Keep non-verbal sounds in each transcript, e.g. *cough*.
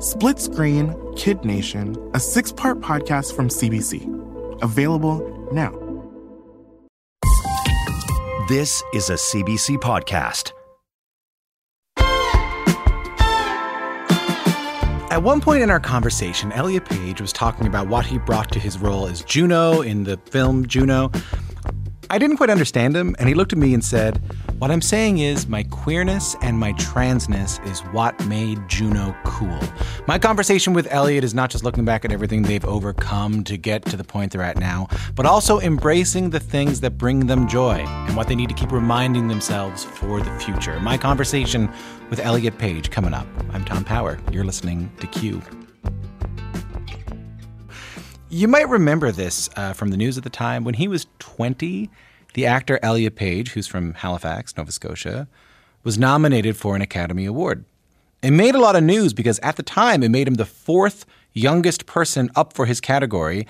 Split Screen Kid Nation, a six part podcast from CBC. Available now. This is a CBC podcast. At one point in our conversation, Elliot Page was talking about what he brought to his role as Juno in the film Juno. I didn't quite understand him, and he looked at me and said, What I'm saying is, my queerness and my transness is what made Juno cool. My conversation with Elliot is not just looking back at everything they've overcome to get to the point they're at now, but also embracing the things that bring them joy and what they need to keep reminding themselves for the future. My conversation with Elliot Page coming up. I'm Tom Power. You're listening to Q. You might remember this uh, from the news at the time. When he was 20, the actor Elliot Page, who's from Halifax, Nova Scotia, was nominated for an Academy Award. It made a lot of news because at the time it made him the fourth youngest person up for his category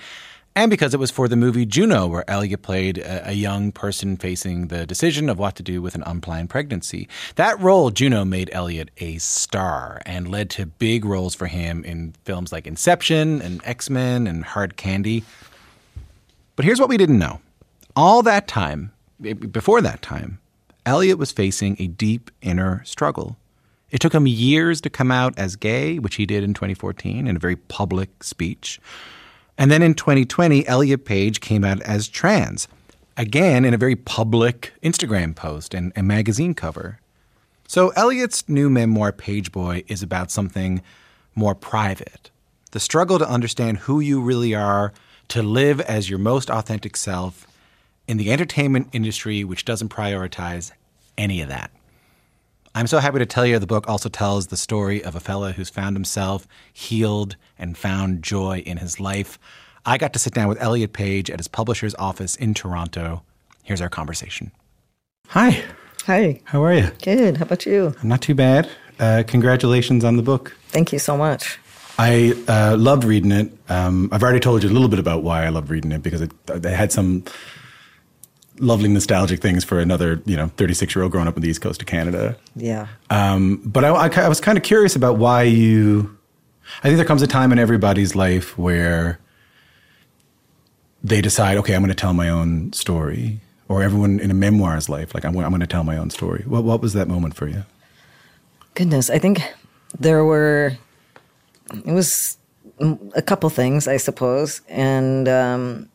and because it was for the movie Juno, where Elliot played a, a, young person facing the decision of what to do with an unplanned pregnancy. That role, Juno, made Elliot a star and led to big roles for him in films like Inception and X Men and Hard Candy. But here's what we didn't know all that time, eh, before that time, Elliot was facing a deep inner struggle. It took him years to come out as gay, which he did in 2014 in a very public speech. And then in 2020, Elliot Page came out as trans, again in a very public Instagram post and, and magazine cover. So Elliot's new memoir, Pageboy, is about something more private the struggle to understand who you really are, to live as your most authentic self in the entertainment industry, which doesn't prioritize any of that. I'm so happy to tell you the book also tells the story of a fella who's found himself healed and found joy in his life. I got to sit down with Elliot Page at his publisher's office in Toronto. Here's our conversation. Hi. Hi. How are you? Good. How about you? I'm not too bad. Uh, congratulations on the book. Thank you so much. I uh, loved reading it. Um, I've already told you a little bit about why I love reading it because it, it had some lovely nostalgic things for another, you know, 36 year old growing up on the east coast of Canada. Yeah. Um, but I, I, I was kind of curious about why you. I think there comes a time in everybody's life where they decide, okay, I'm going to tell my own story, or everyone in a memoir's life, like I'm, I'm going to tell my own story. What, what was that moment for you? Goodness, I think there were. It was a couple things, I suppose, and um,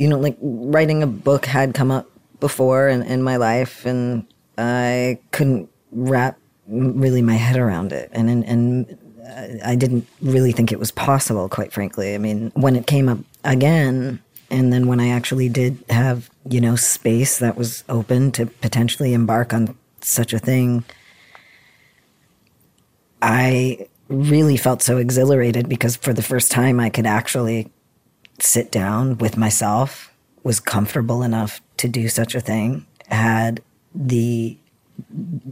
you know, like writing a book had come up before in, in my life, and I couldn't wrap really my head around it, and and, and uh, I didn't really think it was possible, quite frankly. I mean, when it came up again, and then when I actually did have you know space that was open to potentially embark on such a thing, I really felt so exhilarated because for the first time I could actually sit down with myself, was comfortable enough to do such a thing, had the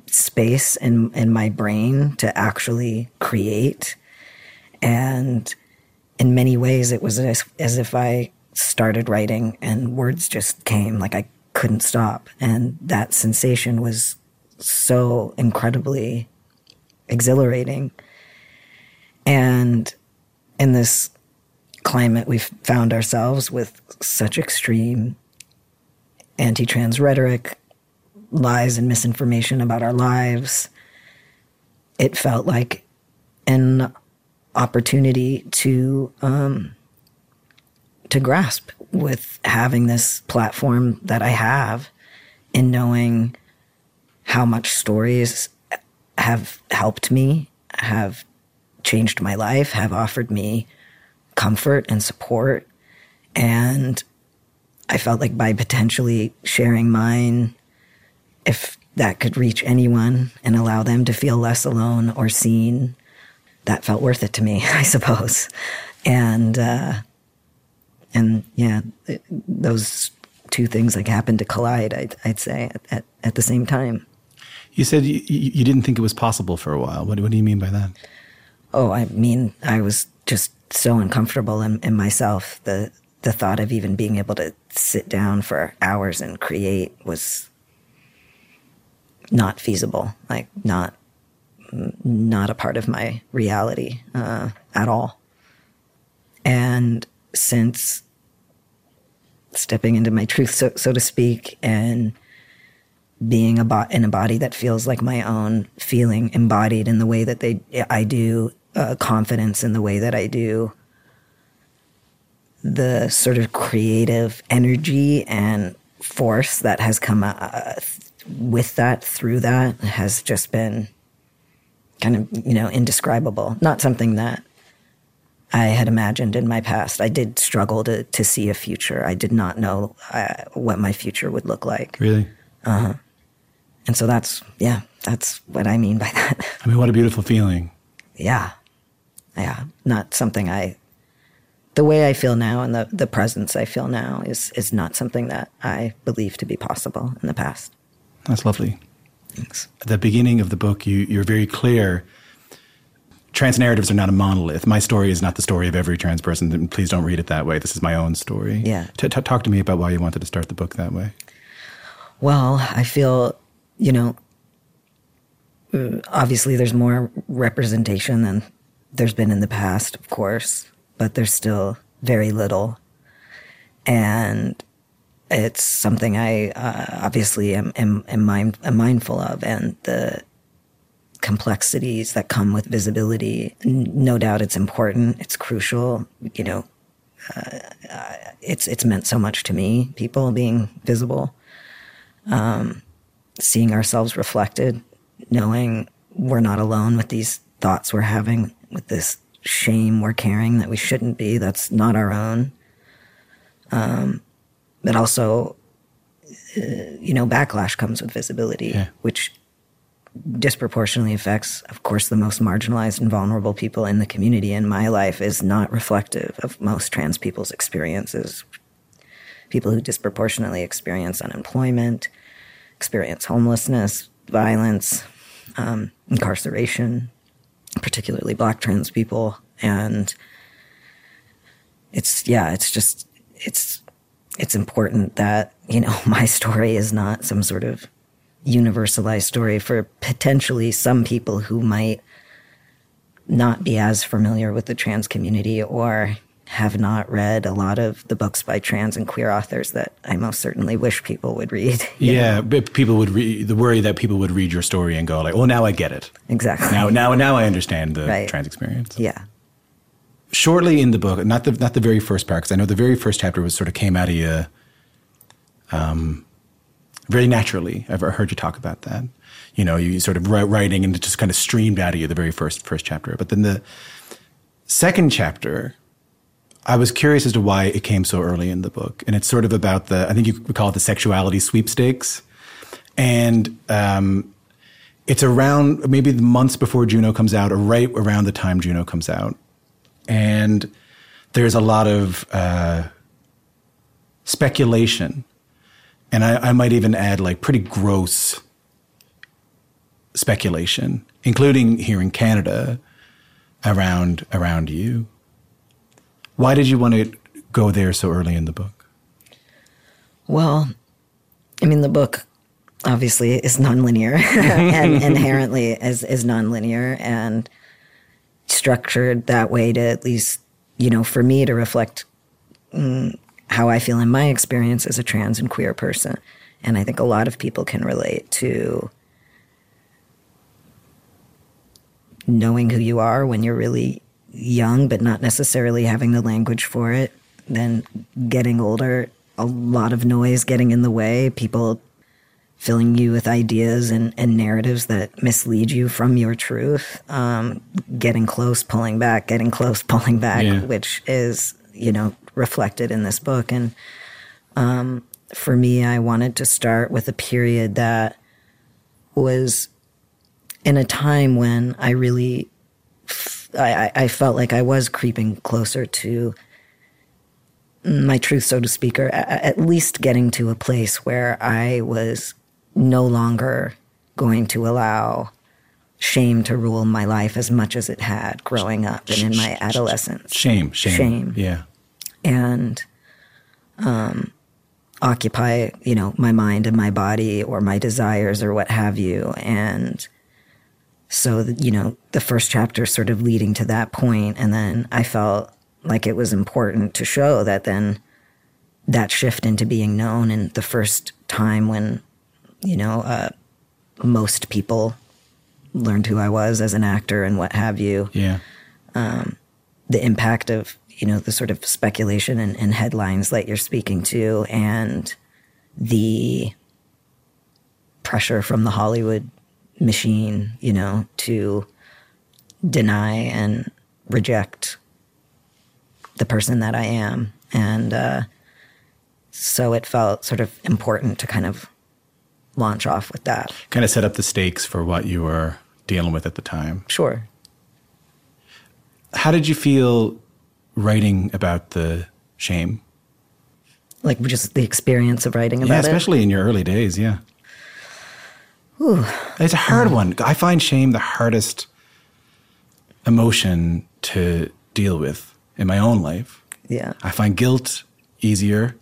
space in, in my brain to actually create. And in many ways, it was as, as if I started writing and words just came like I couldn't stop. And that sensation was so incredibly exhilarating. And in this climate we've found ourselves with such extreme anti trans rhetoric, lies and misinformation about our lives, it felt like an opportunity to um, to grasp with having this platform that I have in knowing how much stories have helped me, have changed my life, have offered me comfort and support. And I felt like by potentially sharing mine, if that could reach anyone and allow them to feel less alone or seen, that felt worth it to me, *laughs* I suppose. And, uh, and yeah, it, those two things like happened to collide, I'd, I'd say, at, at, at, the same time. You said you, you didn't think it was possible for a while. What, what do you mean by that? Oh, I mean, I was just so uncomfortable in, in myself. The, the thought of even being able to sit down for hours and create was not feasible, like not not a part of my reality uh, at all. And since stepping into my truth, so, so to speak, and being a bo- in a body that feels like my own, feeling embodied in the way that they I do, uh, confidence in the way that I do, the sort of creative energy and force that has come uh, with that through that has just been kind of you know indescribable. Not something that I had imagined in my past. I did struggle to to see a future. I did not know uh, what my future would look like. Really. Uh huh. And so that's yeah, that's what I mean by that. I mean, what a beautiful feeling. Yeah, yeah. Not something I. The way I feel now and the, the presence I feel now is is not something that I believe to be possible in the past. That's lovely. Thanks. At the beginning of the book, you, you're very clear. Trans narratives are not a monolith. My story is not the story of every trans person. Please don't read it that way. This is my own story. Yeah. T- t- talk to me about why you wanted to start the book that way. Well, I feel, you know, mm, obviously there's more representation than there's been in the past, of course, but there's still very little. And it's something I uh, obviously am, am, am, mind, am mindful of, and the complexities that come with visibility. No doubt, it's important. It's crucial. You know, uh, it's it's meant so much to me. People being visible, um, seeing ourselves reflected, knowing we're not alone with these thoughts we're having, with this shame we're carrying that we shouldn't be. That's not our own. Um, but also, uh, you know, backlash comes with visibility, yeah. which disproportionately affects, of course, the most marginalized and vulnerable people in the community. And my life is not reflective of most trans people's experiences. People who disproportionately experience unemployment, experience homelessness, violence, um, incarceration, particularly black trans people. And it's, yeah, it's just, it's it's important that, you know, *laughs* my story is not some sort of universalized story for potentially some people who might not be as familiar with the trans community or have not read a lot of the books by trans and queer authors that I most certainly wish people would read. *laughs* Yeah, but people would read the worry that people would read your story and go like, "Well, now I get it." Exactly. Now, now, now I understand the right. trans experience. Yeah shortly in the book, not the not the very first part, because I know the very first chapter was sort of came out of you, um, very naturally. I've heard you talk about that. You know, you sort of writing and it just kind of streamed out of you the very first first chapter. But then the second chapter, I was curious as to why it came so early in the book, and it's sort of about the I think you would call it the sexuality sweepstakes, and um, it's around maybe the months before Juno comes out, or right around the time Juno comes out. And there's a lot of uh, speculation, and I, I might even add like pretty gross speculation, including here in Canada around around you. Why did you want to go there so early in the book? Well, I mean, the book obviously is nonlinear *laughs* and *laughs* inherently is, is nonlinear. And structured that way to at least, you know, for me to reflect mm, how I feel in my experience as a trans and queer person. And I think a lot of people can relate to knowing who you are when you're really young, but not necessarily having the language for it. Then getting older, a lot of noise getting in the way, people filling you with ideas and, and narratives that mislead you from your truth. Um, getting close, pulling back, getting close, *laughs* pulling back, yeah. which is, you know, reflected in this book. And um, for me, I wanted to start with a period that was in a time when I really I, I felt like I was creeping closer to my truth, so to speak, or at least getting to a place where I was no longer going to allow shame to rule my life as much as it had growing up and in my adolescence. Shame, shame. Shame. Yeah. And um, occupy, you know, my mind and my body or my desires or what have you. And so, you know, the first chapter sort of leading to that point, And then I felt like it was important to show that then that shift into being known and the first time when, you know, uh, most people learned who I was as an actor and what have you. Yeah. Um, the impact of you know the sort of speculation and, and headlines that you're speaking to, and the pressure from the Hollywood machine, you know, to deny and reject the person that I am, and uh, so it felt sort of important to kind of launch off with that. Kind of set up the stakes for what you were dealing with at the time. Sure. How did you feel writing about the shame? Like just the experience of writing about yeah, it? especially in your early days, yeah. Ooh. It's a hard one. I find shame the hardest emotion to deal with in my own life. Yeah. I find guilt easier.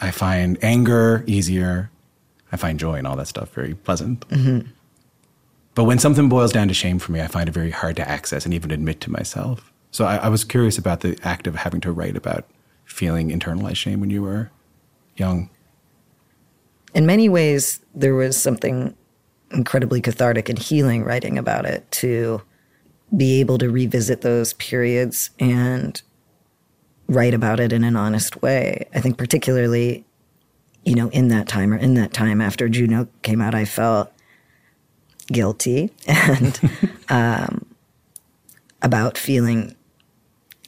I find anger easier. I find joy and all that stuff very pleasant. Mm-hmm. But when something boils down to shame for me, I find it very hard to access and even admit to myself. So I, I was curious about the act of having to write about feeling internalized shame when you were young. In many ways, there was something incredibly cathartic and healing writing about it to be able to revisit those periods and write about it in an honest way. I think, particularly, you know, in that time or in that time after Juno came out, I felt guilty *laughs* and um, about feeling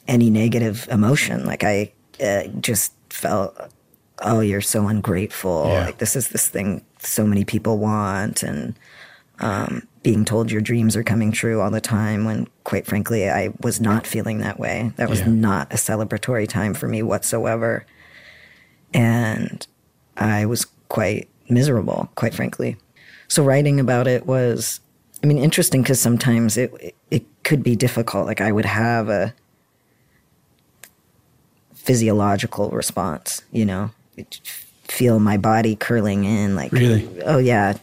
any negative emotion. Like I uh, just felt, oh, you're so ungrateful. Yeah. Like this is this thing so many people want, and um, being told your dreams are coming true all the time. When quite frankly, I was not feeling that way. That was Yeah. not a celebratory time for me whatsoever, and I was quite miserable, quite frankly. So writing about it was, I mean, interesting because sometimes it it could be difficult. Like I would have a physiological response, you know, feel my body curling in, like Really? oh yeah,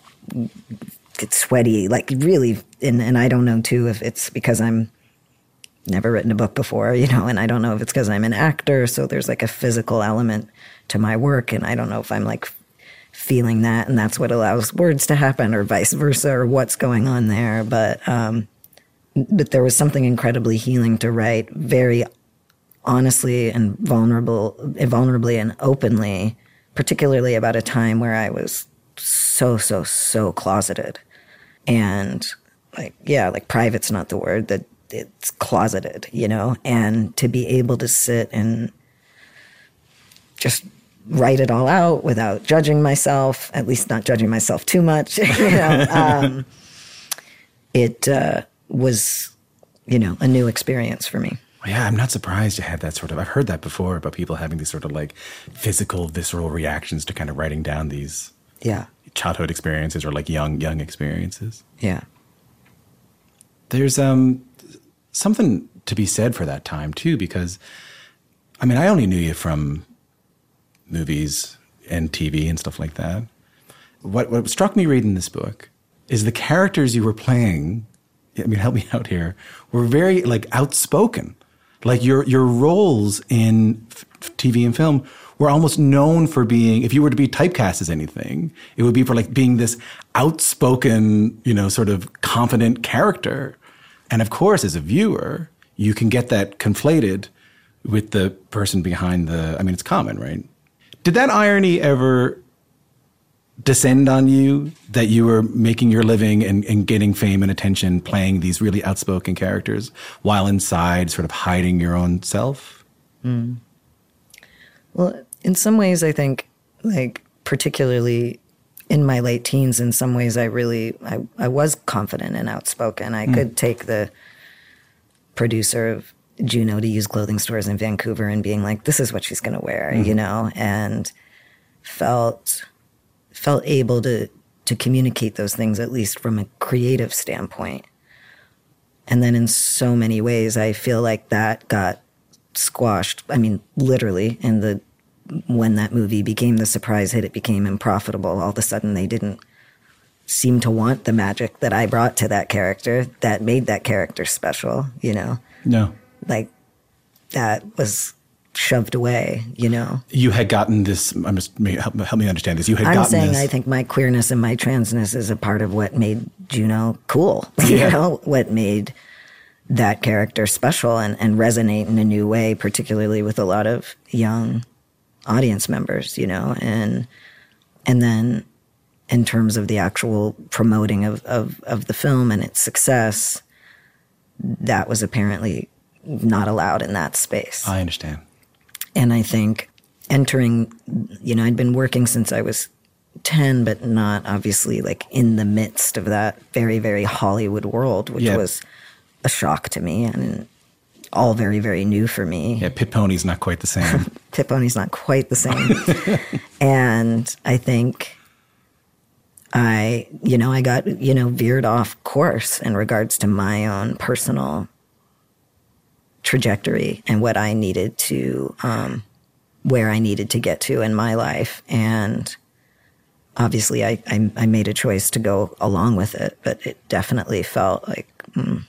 get sweaty, like really. And and I don't know too if it's because I'm never written a book before, you know, and I don't know if it's because I'm an actor, so there's like a physical element to my work, and I don't know if I'm like feeling that and that's what allows words to happen or vice versa or what's going on there but um but there was something incredibly healing to write very honestly and vulnerable vulnerably and openly particularly about a time where i was so so so closeted and like yeah like private's not the word that it's closeted you know and to be able to sit and just write it all out without judging myself, at least not judging myself too much. *laughs* you know, um, it uh, was, you know, a new experience for me. Yeah, I'm not surprised you had that sort of. I've heard that before about people having these sort of like physical, visceral reactions to kind of writing down these Yeah, childhood experiences or like young, young experiences. yeah, There's um something to be said for that time too, because I mean, I only knew you from movies and TV and stuff like that. What what struck me reading this book is the characters you were playing. I mean, help me *laughs* out here. Were very like outspoken. Like your your roles in f- TV and film were almost known for being. If you were to be typecast as anything, it would be for like being this outspoken, you know, sort of confident character. And of course, as a viewer, you can get that conflated with the person behind the. I mean, it's common, right? Did that irony ever descend on you that you were making your living and, and getting fame and attention playing these really outspoken characters while inside sort of hiding your own self? Hmm. Well, in some ways, I think, like, particularly in my late teens, in some ways, I really, I, I was confident and outspoken. I hmm. could take the producer of Juno to use clothing stores in Vancouver and being like, this is what she's going to wear, hmm. you know, and felt felt able to to communicate those things at least from a creative standpoint. And then in so many ways, I feel like that got squashed. I mean, literally, in the when that movie became the surprise hit, it became unprofitable. All of a sudden, they didn't seem to want the magic that I brought to that character that made that character special. You know, No. like that was shoved away. You know, You had gotten this. I'm just help, help me understand this. You had gotten. I'm saying this. I think my queerness and my transness is a part of what made Juno cool. *laughs* Yeah. You know, what made that character special and, and resonate in a new way, particularly with a lot of young audience members, you know, and and then in terms of the actual promoting of, of, of the film and its success, that was apparently not allowed in that space. I understand. And I think entering, you know, I'd been working since I was 10, but not obviously like in the midst of that very, very Hollywood world, which Yeah. was a shock to me and all very, very new for me. Yeah, Pit Pony's not quite the same. *laughs* Pit Pony's not quite the same. *laughs* and I think I, you know, I got, you know, veered off course in regards to my own personal trajectory and what I needed to, um, where I needed to get to in my life. And obviously I, I, I made a choice to go along with it, but it definitely felt like, mm,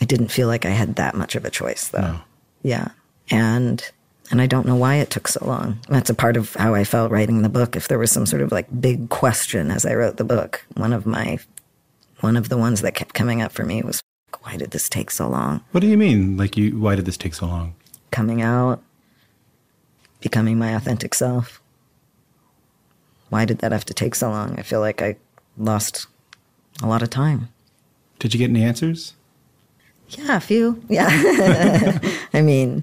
it didn't feel like I had that much of a choice though. No. Yeah. And and I don't know why it took so long. That's a part of how I felt writing the book. If there was some sort of like big question as I wrote the book, one of my one of the ones that kept coming up for me was why did this take so long? what do you mean? Like, you? Why did this take so long? Coming out, becoming my authentic self. Why did that have to take so long? I feel like I lost a lot of time. Did you get any answers? Yeah, a few. Yeah. *laughs* I mean,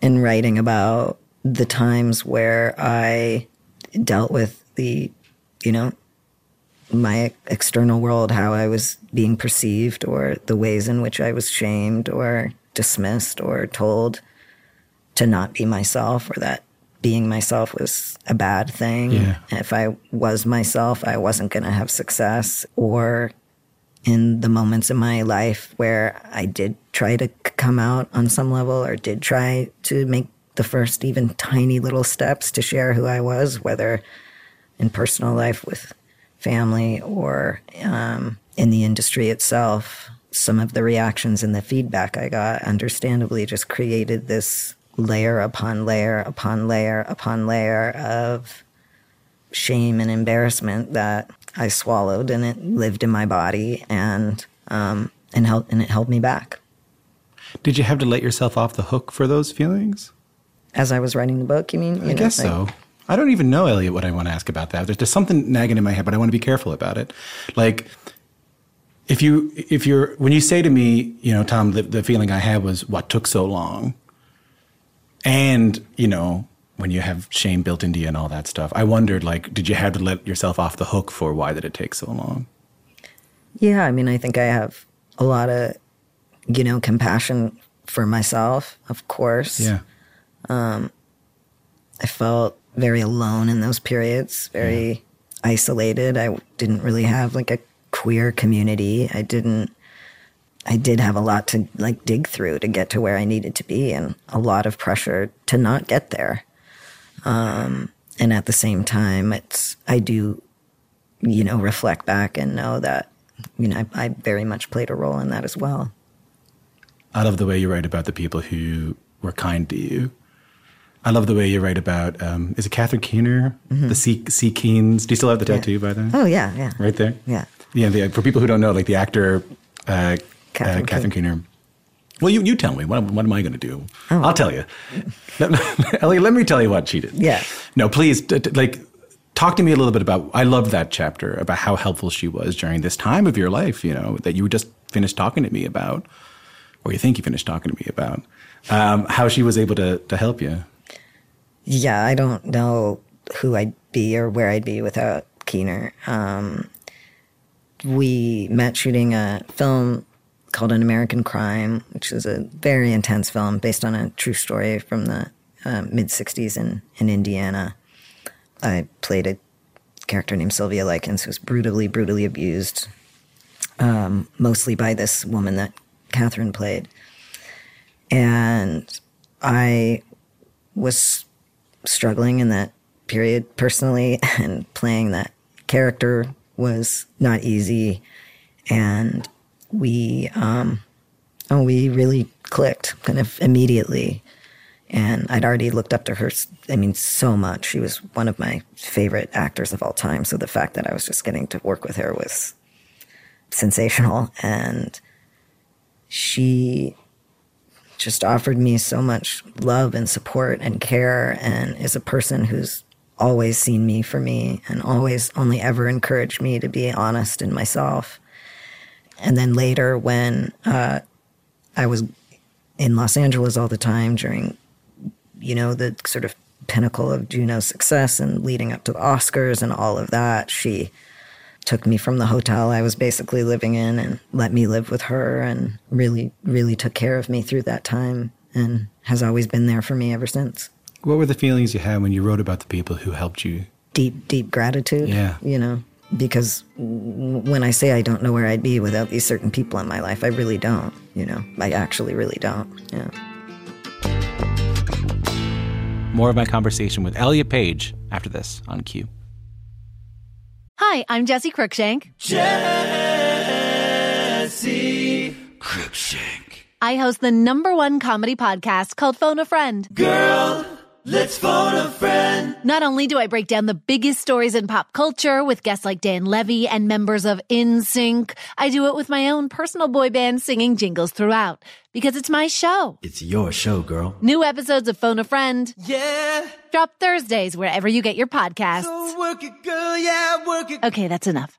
in writing about the times where I dealt with the, you know, my external world, how I was being perceived, or the ways in which I was shamed or dismissed or told to not be myself, or that being myself was a bad thing. Yeah. If I was myself, I wasn't going to have success, or in the moments in my life where I did try to come out on some level or did try to make the first even tiny little steps to share who I was, whether in personal life with family or um, in the industry itself, some of the reactions and the feedback I got understandably just created this layer upon layer upon layer upon layer of shame and embarrassment that I swallowed and it lived in my body and um, and held and it held me back. Did you have to let yourself off the hook for those feelings? As I was writing the book, you mean? You I know, guess like- so. I don't even know, Elliot, what I want to ask about that. There's, there's something nagging in my head, but I want to be careful about it. Like, if you if you're when you say to me, you know, Tom, the, the feeling I had was what took so long, and you know, when you have shame built into you and all that stuff, I wondered, like, did you have to let yourself off the hook for why did it take so long? Yeah, I mean, I think I have a lot of, you know, compassion for myself, of course. Yeah, Um, I felt very alone in those periods, very isolated. I didn't really have like a queer community. I didn't I did have a lot to like dig through to get to where I needed to be and a lot of pressure to not get there. Um and at the same time it's I do you know reflect back and know that you know I, I very much played a role in that as well. I love the way you write about the people who were kind to you. I love the way you write about um, is it Catherine Keener, the C. Sea Keens? Do you still have the tattoo by then? Oh yeah, yeah. right there. Yeah. yeah. The, for people who don't know, like the actor uh, Catherine Catherine, Catherine Keener. Well, you, you tell me. What, what am I going to do? I'll tell you. *laughs* *laughs* Ellie, let me tell you what she did. Oh. Yeah. No, please, t- t- like, talk to me a little bit about. I love that chapter about how helpful she was during this time of your life. You know that you just finished talking to me about, or you think you finished talking to me about. Um, how she was able to to help you. Yeah, I don't know who I'd be or where I'd be without Keener. Um, we met shooting a film called An American Crime, which is a very intense film based on a true story from the uh, mid 60s in, in Indiana. I played a character named Sylvia Likens who was brutally, brutally abused, um, mostly by this woman that Catherine played. And I was struggling in that period personally, *laughs* and playing that character was not easy. And we, um, oh, we really clicked kind of immediately. And I'd already looked up to her, I mean, so much. She was one of my favorite actors of all time. So the fact that I was just getting to work with her was sensational. And she just offered me so much love and support and care and is a person who's always seen me for me and always only ever encouraged me to be honest in myself. And then later, when uh, I was in Los Angeles all the time during, you know, the sort of pinnacle of Juno's success and leading up to the Oscars and all of that, she took me from the hotel I was basically living in and let me live with her and really, really took care of me through that time and has always been there for me ever since. What were the feelings you had when you wrote about the people who helped you? Deep, deep gratitude. Yeah. You know, because when I say I don't know where I'd be without these certain people in my life, I really don't. You know, I actually really don't. Yeah. More of my conversation with Elliot Page after this on Q. Hi, I'm Jessi Cruickshank. Jessi Cruickshank. I host the number one comedy podcast called Phone a Friend. Girl, let's phone a friend. Not only do I break down the biggest stories in pop culture with guests like Dan Levy and members of NSYNC, I do it with my own personal boy band singing jingles throughout because it's my show. It's your show, girl. New episodes of Phone a Friend Yeah. Drop Thursdays wherever you get your podcasts. So work it, girl. Yeah, work it. Okay, that's enough.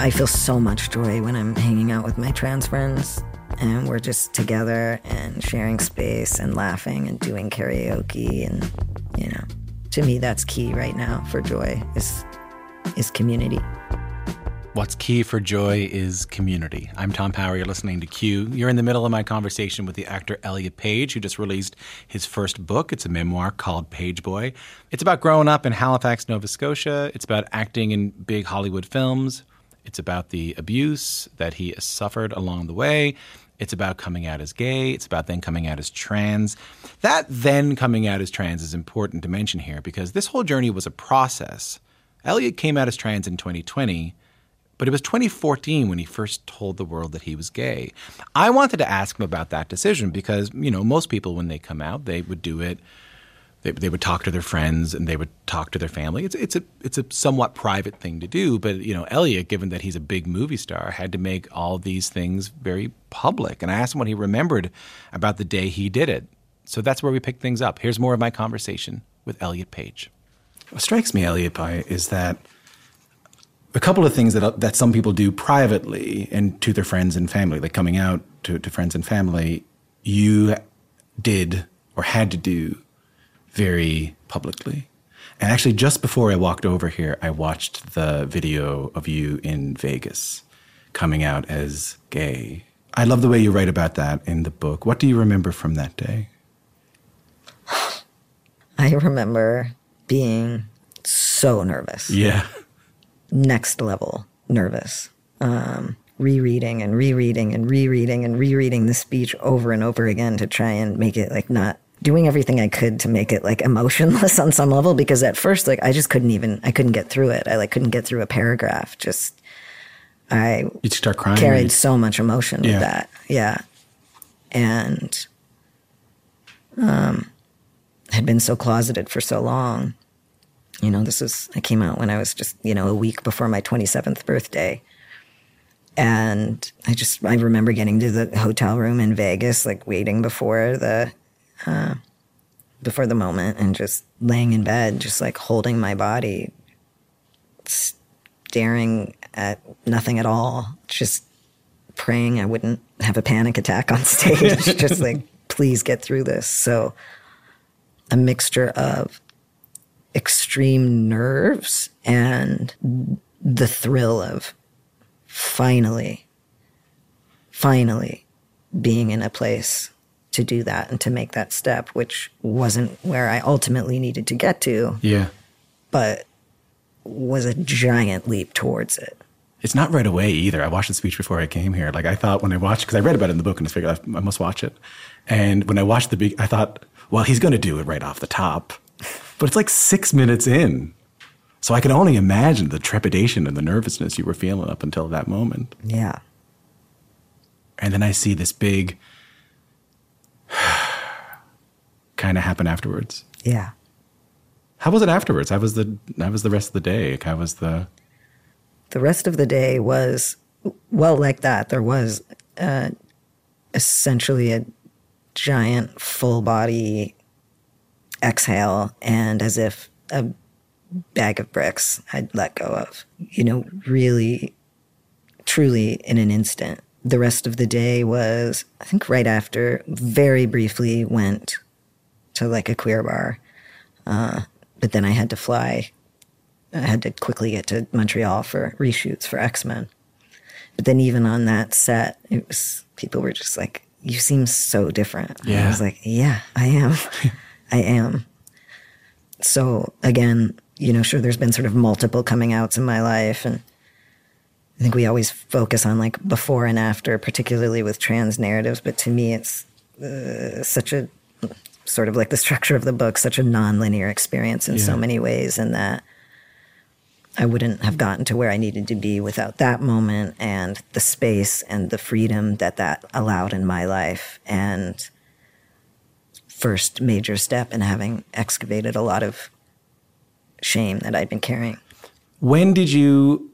I feel so much joy when I'm hanging out with my trans friends and we're just together and sharing space and laughing and doing karaoke and you know to me that's key right now for joy is is community. What's key for joy is community. I'm Tom Power. You're listening to Q. You're in the middle of my conversation with the actor Elliot Page, who just released his first book. It's a memoir called Pageboy. It's about growing up in Halifax, Nova Scotia. It's about acting in big Hollywood films. It's about the abuse that he suffered along the way. It's about coming out as gay. It's about then coming out as trans. That then coming out as trans is important to mention here because this whole journey was a process. Elliot came out as trans in 2020, but it was 2014 when he first told the world that he was gay. I wanted to ask him about that decision because, you know, most people when they come out, they would do it they, they would talk to their friends and they would talk to their family. It's it's a it's a somewhat private thing to do, but you know, Elliot, given that he's a big movie star, had to make all these things very public. And I asked him what he remembered about the day he did it. So that's where we pick things up. Here's more of my conversation with Elliot Page. What strikes me, Elliot, by is that a couple of things that uh, that some people do privately and to their friends and family, like coming out to, to friends and family, you did or had to do very publicly. And actually, just before I walked over here, I watched the video of you in Vegas coming out as gay. I love the way you write about that in the book. What do you remember from that day? *sighs* I remember being so nervous. Yeah. Next level nervous. Um, rereading and rereading and rereading and rereading the speech over and over again to try and make it like not doing everything I could to make it like emotionless *laughs* on some level because at first like I just couldn't even I couldn't get through it. I like couldn't get through a paragraph. Just I You'd start crying. carried so much emotion Yeah. with that. Yeah. And um had been so closeted for so long. You know, this was I came out when I was just, you know, a week before my 27th birthday. And I just I remember getting to the hotel room in Vegas like waiting before the uh, before the moment and just laying in bed just like holding my body staring at nothing at all just praying I wouldn't have a panic attack on *laughs* stage just like please get through this so a mixture of extreme nerves and the thrill of finally, finally being in a place to do that and to make that step, which wasn't where I ultimately needed to get to, Yeah. but was a giant leap towards it. It's not right away either. I watched the speech before I came here. Like I thought when I watched, because I read about it in the book and I figured I, I must watch it. And when I watched the big, I thought, well, he's going to do it right off the top. But it's like six minutes in. So I can only imagine the trepidation and the nervousness you were feeling up until that moment. Yeah. And then I see this big *sighs* kind of happen afterwards. Yeah. How was it afterwards? How was the how was the rest of the day? How was the the rest of the day was well like that there was uh, essentially a giant full body exhale and as if a bag of bricks i'd let go of you know really truly in an instant the rest of the day was i think right after very briefly went to like a queer bar uh, but then i had to fly I had to quickly get to Montreal for reshoots for X Men. But then even on that set, it was people were just like, "You seem so different." And I was like, "Yeah, I am. *laughs* I am." So again, you know, sure, there's been sort of multiple coming outs in my life, and I think we always focus on like before and after, particularly with trans narratives. But to me, it's uh, such a sort of like the structure of the book, such a nonlinear experience in so many ways, and that I wouldn't have gotten to where I needed to be without that moment and the space and the freedom that that allowed in my life. And first major step in having excavated a lot of shame that I'd been carrying. When did you?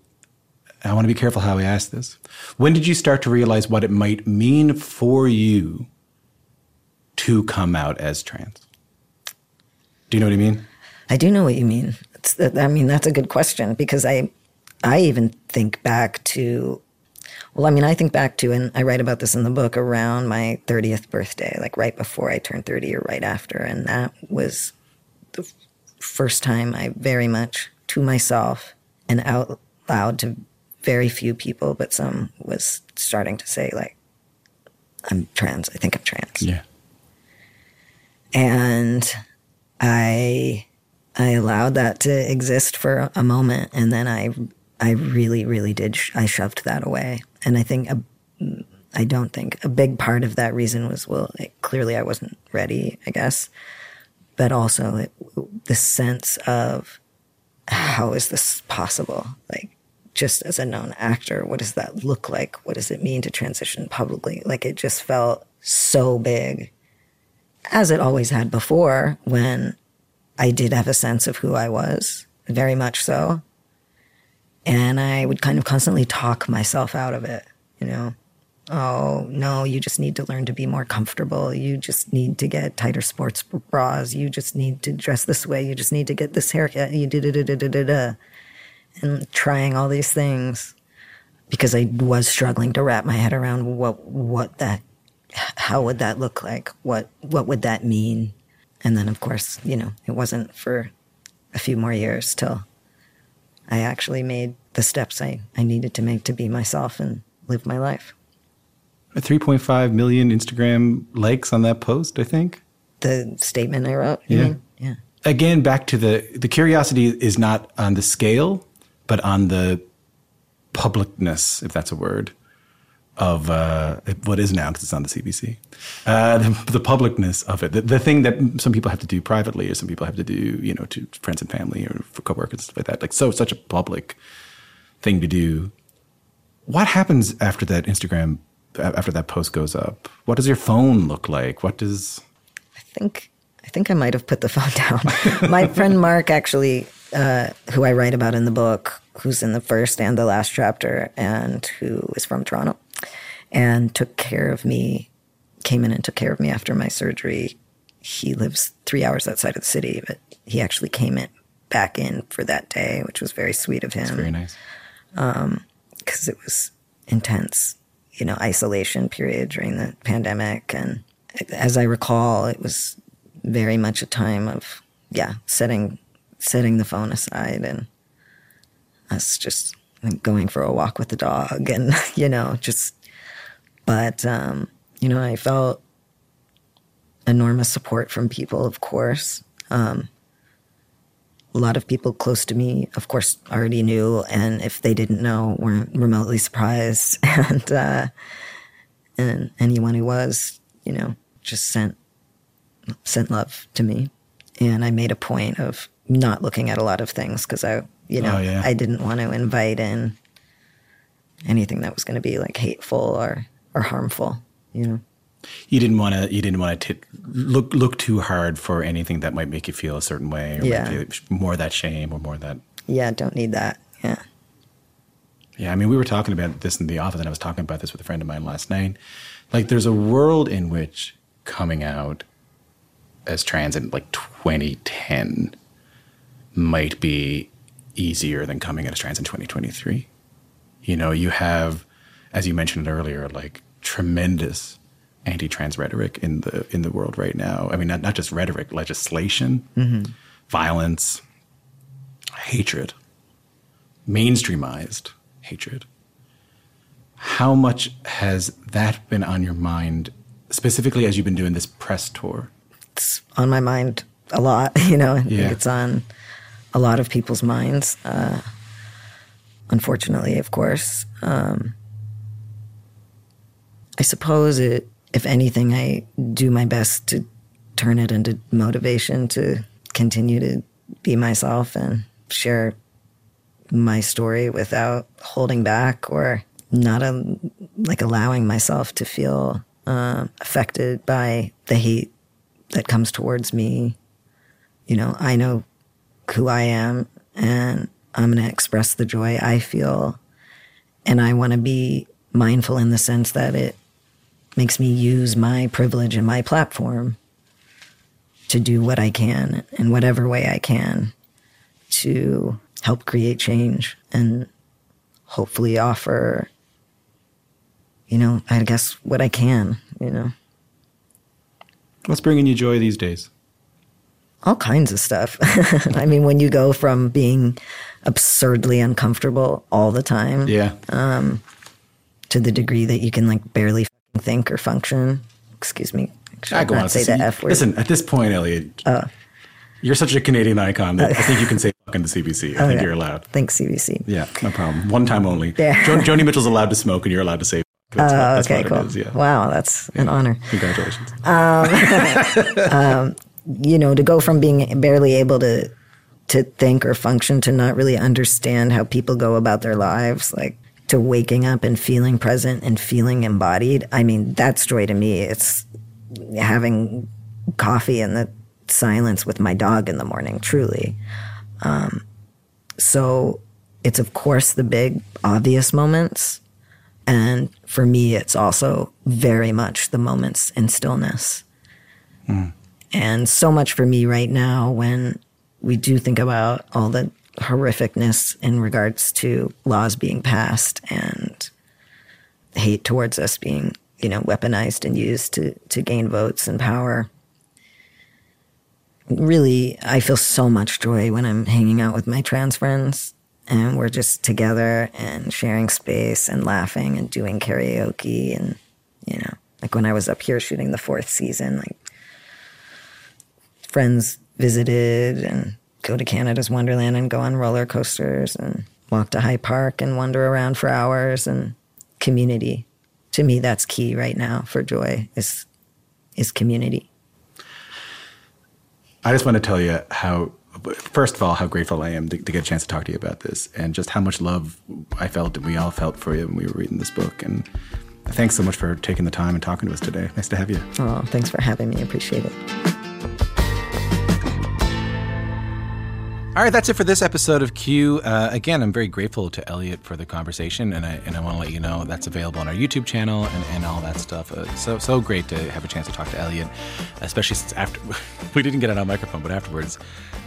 I want to be careful how I ask this. When did you start to realize what it might mean for you to come out as trans? Do you know what I mean? I do know what you mean. It's, I mean, that's a good question because I, I even think back to, well, I mean, I think back to, and I write about this in the book around my 30th birthday, like right before I turned 30 or right after. And that was the first time I very much to myself and out loud to very few people, but some was starting to say, like, I'm trans. I think I'm trans Yeah. and I I allowed that to exist for a moment, and then I I really really did sh- I shoved that away, and I think a, I don't think a big part of that reason was well like, clearly I wasn't ready I guess, but also it, the sense of how is this possible like. Just as a known actor, what does that look like? What does it mean to transition publicly? Like it just felt so big as it always had before when I did have a sense of who I was, very much so. And I would kind of constantly talk myself out of it, you know. Oh, no, you just need to learn to be more comfortable. You just need to get tighter sports bras. You just need to dress this way. You just need to get this haircut. You da da da da da da. And trying all these things because I was struggling to wrap my head around what what that how would that look like? What what would that mean? And then of course, you know, it wasn't for a few more years till I actually made the steps I, I needed to make to be myself and live my life. 3.5 million Instagram likes on that post, I think. The statement I wrote. Yeah. mean? Yeah. Again, back to the the curiosity is not on the scale, but on the publicness, if that's a word, of uh, what is now because it's on the CBC. Uh, the, the publicness of it, the, the thing that some people have to do privately, or some people have to do, you know, to friends and family or for coworkers and stuff like that. Like so, such a public thing to do. What happens after that Instagram? After that post goes up, what does your phone look like? What does I think I think I might have put the *laughs* phone down. My friend Mark, actually, uh, who I write about in the book, who's in the first and the last chapter, and who is from Toronto, and took care of me, came in and took care of me after my surgery. He lives three hours outside of the city, but he actually came in back in for that day, which was very sweet of him very nice? because it was intense, you know, isolation period during the pandemic. And as I recall, it was very much a time of, yeah, setting, setting the phone aside and, um, us just going for a walk with the dog and, *laughs* you know, just, but, um, you know, I felt enormous support from people, of course. Um, a lot of people close to me, of course, already knew, and if they didn't know, weren't remotely surprised. *laughs* And uh, and anyone who was, you know, just sent sent love to me. And I made a point of not looking at a lot of things because I, you know, Oh, yeah. I didn't want to invite in anything that was going to be like hateful or or harmful. You know. You didn't want to. You didn't want to look look too hard for anything that might make you feel a certain way, or Yeah. more that shame, or more that. Yeah, don't need that. Yeah. Yeah, I mean, we were talking about this in the office, and I was talking about this with a friend of mine last night. Like, there's a world in which coming out as trans in like 2010 might be easier than coming out as trans in 2023. You know, you have, as you mentioned earlier, like tremendous anti-trans rhetoric in the in the world right now. I mean, not not just rhetoric, legislation, violence, hatred, mainstreamized hatred. How much has that been on your mind, specifically as you've been doing this press tour? it's on my mind a lot. *laughs* You know, I think Yeah. it's on a lot of people's minds. Uh, unfortunately, of course. Um, I suppose it, if anything, I do my best to turn it into motivation to continue to be myself and share my story without holding back or not um like allowing myself to feel uh, affected by the hate that comes towards me. You know, I know who I am and I'm going to express the joy I feel. And I want to be mindful in the sense that it makes me use my privilege and my platform to do what I can in whatever way I can to help create change and hopefully offer, you know, I guess what I can, you know. What's bringing you joy these days? all kinds of stuff. *laughs* I mean, when you go from being absurdly uncomfortable all the time Yeah. Um, to the degree that you can like barely think or function. Excuse me. Should I go on say the F word. Listen, at this point, Elliot, oh. you're such a Canadian icon that I think you can say fucking the CBC. I oh, think yeah. you're allowed. Thanks, CBC. Yeah, no problem. One time only. Yeah. Jo- Joni Mitchell's allowed to smoke, and you're allowed to say. That's, Oh, what- that's okay, cool. is. Yeah. Wow, that's an honor. Congratulations. Um, *laughs* um, you know, to go from being barely able to to think or function to not really understand how people go about their lives, like to waking up and feeling present and feeling embodied. I mean, that's joy to me. It's having coffee in the silence with my dog in the morning, truly. Um, so it's, of course, the big, obvious moments. And for me, it's also very much the moments in stillness. And so much for me right now when we do think about all the horrificness in regards to laws being passed and hate towards us being, you know, weaponized and used to, to gain votes and power. Really, I feel so much joy when I'm hanging out with my trans friends and we're just together and sharing space and laughing and doing karaoke and, you know, like when I was up here shooting the fourth season, like friends visited and go to Canada's Wonderland and go on roller coasters and walk to High Park and wander around for hours and community. To me, that's key right now for joy is is community. I just want to tell you how, first of all, how grateful I am to, to get a chance to talk to you about this, and just how much love I felt and we all felt for you when we were reading this book. And thanks so much for taking the time and talking to us today. Nice to have you. Oh, thanks for having me. Appreciate it. All right, that's it for this episode of Q. Uh, again, I'm very grateful to Elliot for the conversation, and I and I want to let you know that's available on our YouTube channel and, and all that stuff. Uh, so so great to have a chance to talk to Elliot, especially since after *laughs* we didn't get it on microphone, but afterwards,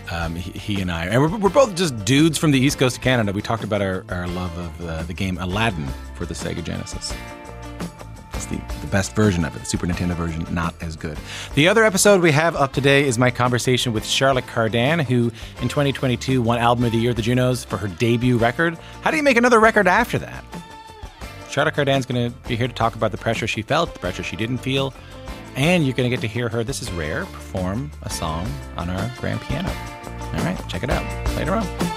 um, he, he and I, and we're, we're both just dudes from the East Coast of Canada. We talked about our, our love of uh, the game Aladdin for the Sega Genesis. The, the best version of it. The Super Nintendo version, not as good. The other episode we have up today is my conversation with Charlotte Cardin, who in 2022 won Album of the Year at the Junos for her debut record. How do you make another record after that? Charlotte Cardin's going to be here to talk about the pressure she felt, the pressure she didn't feel, and you're going to get to hear her, this is rare, perform a song on our grand piano. All right, check it out later on.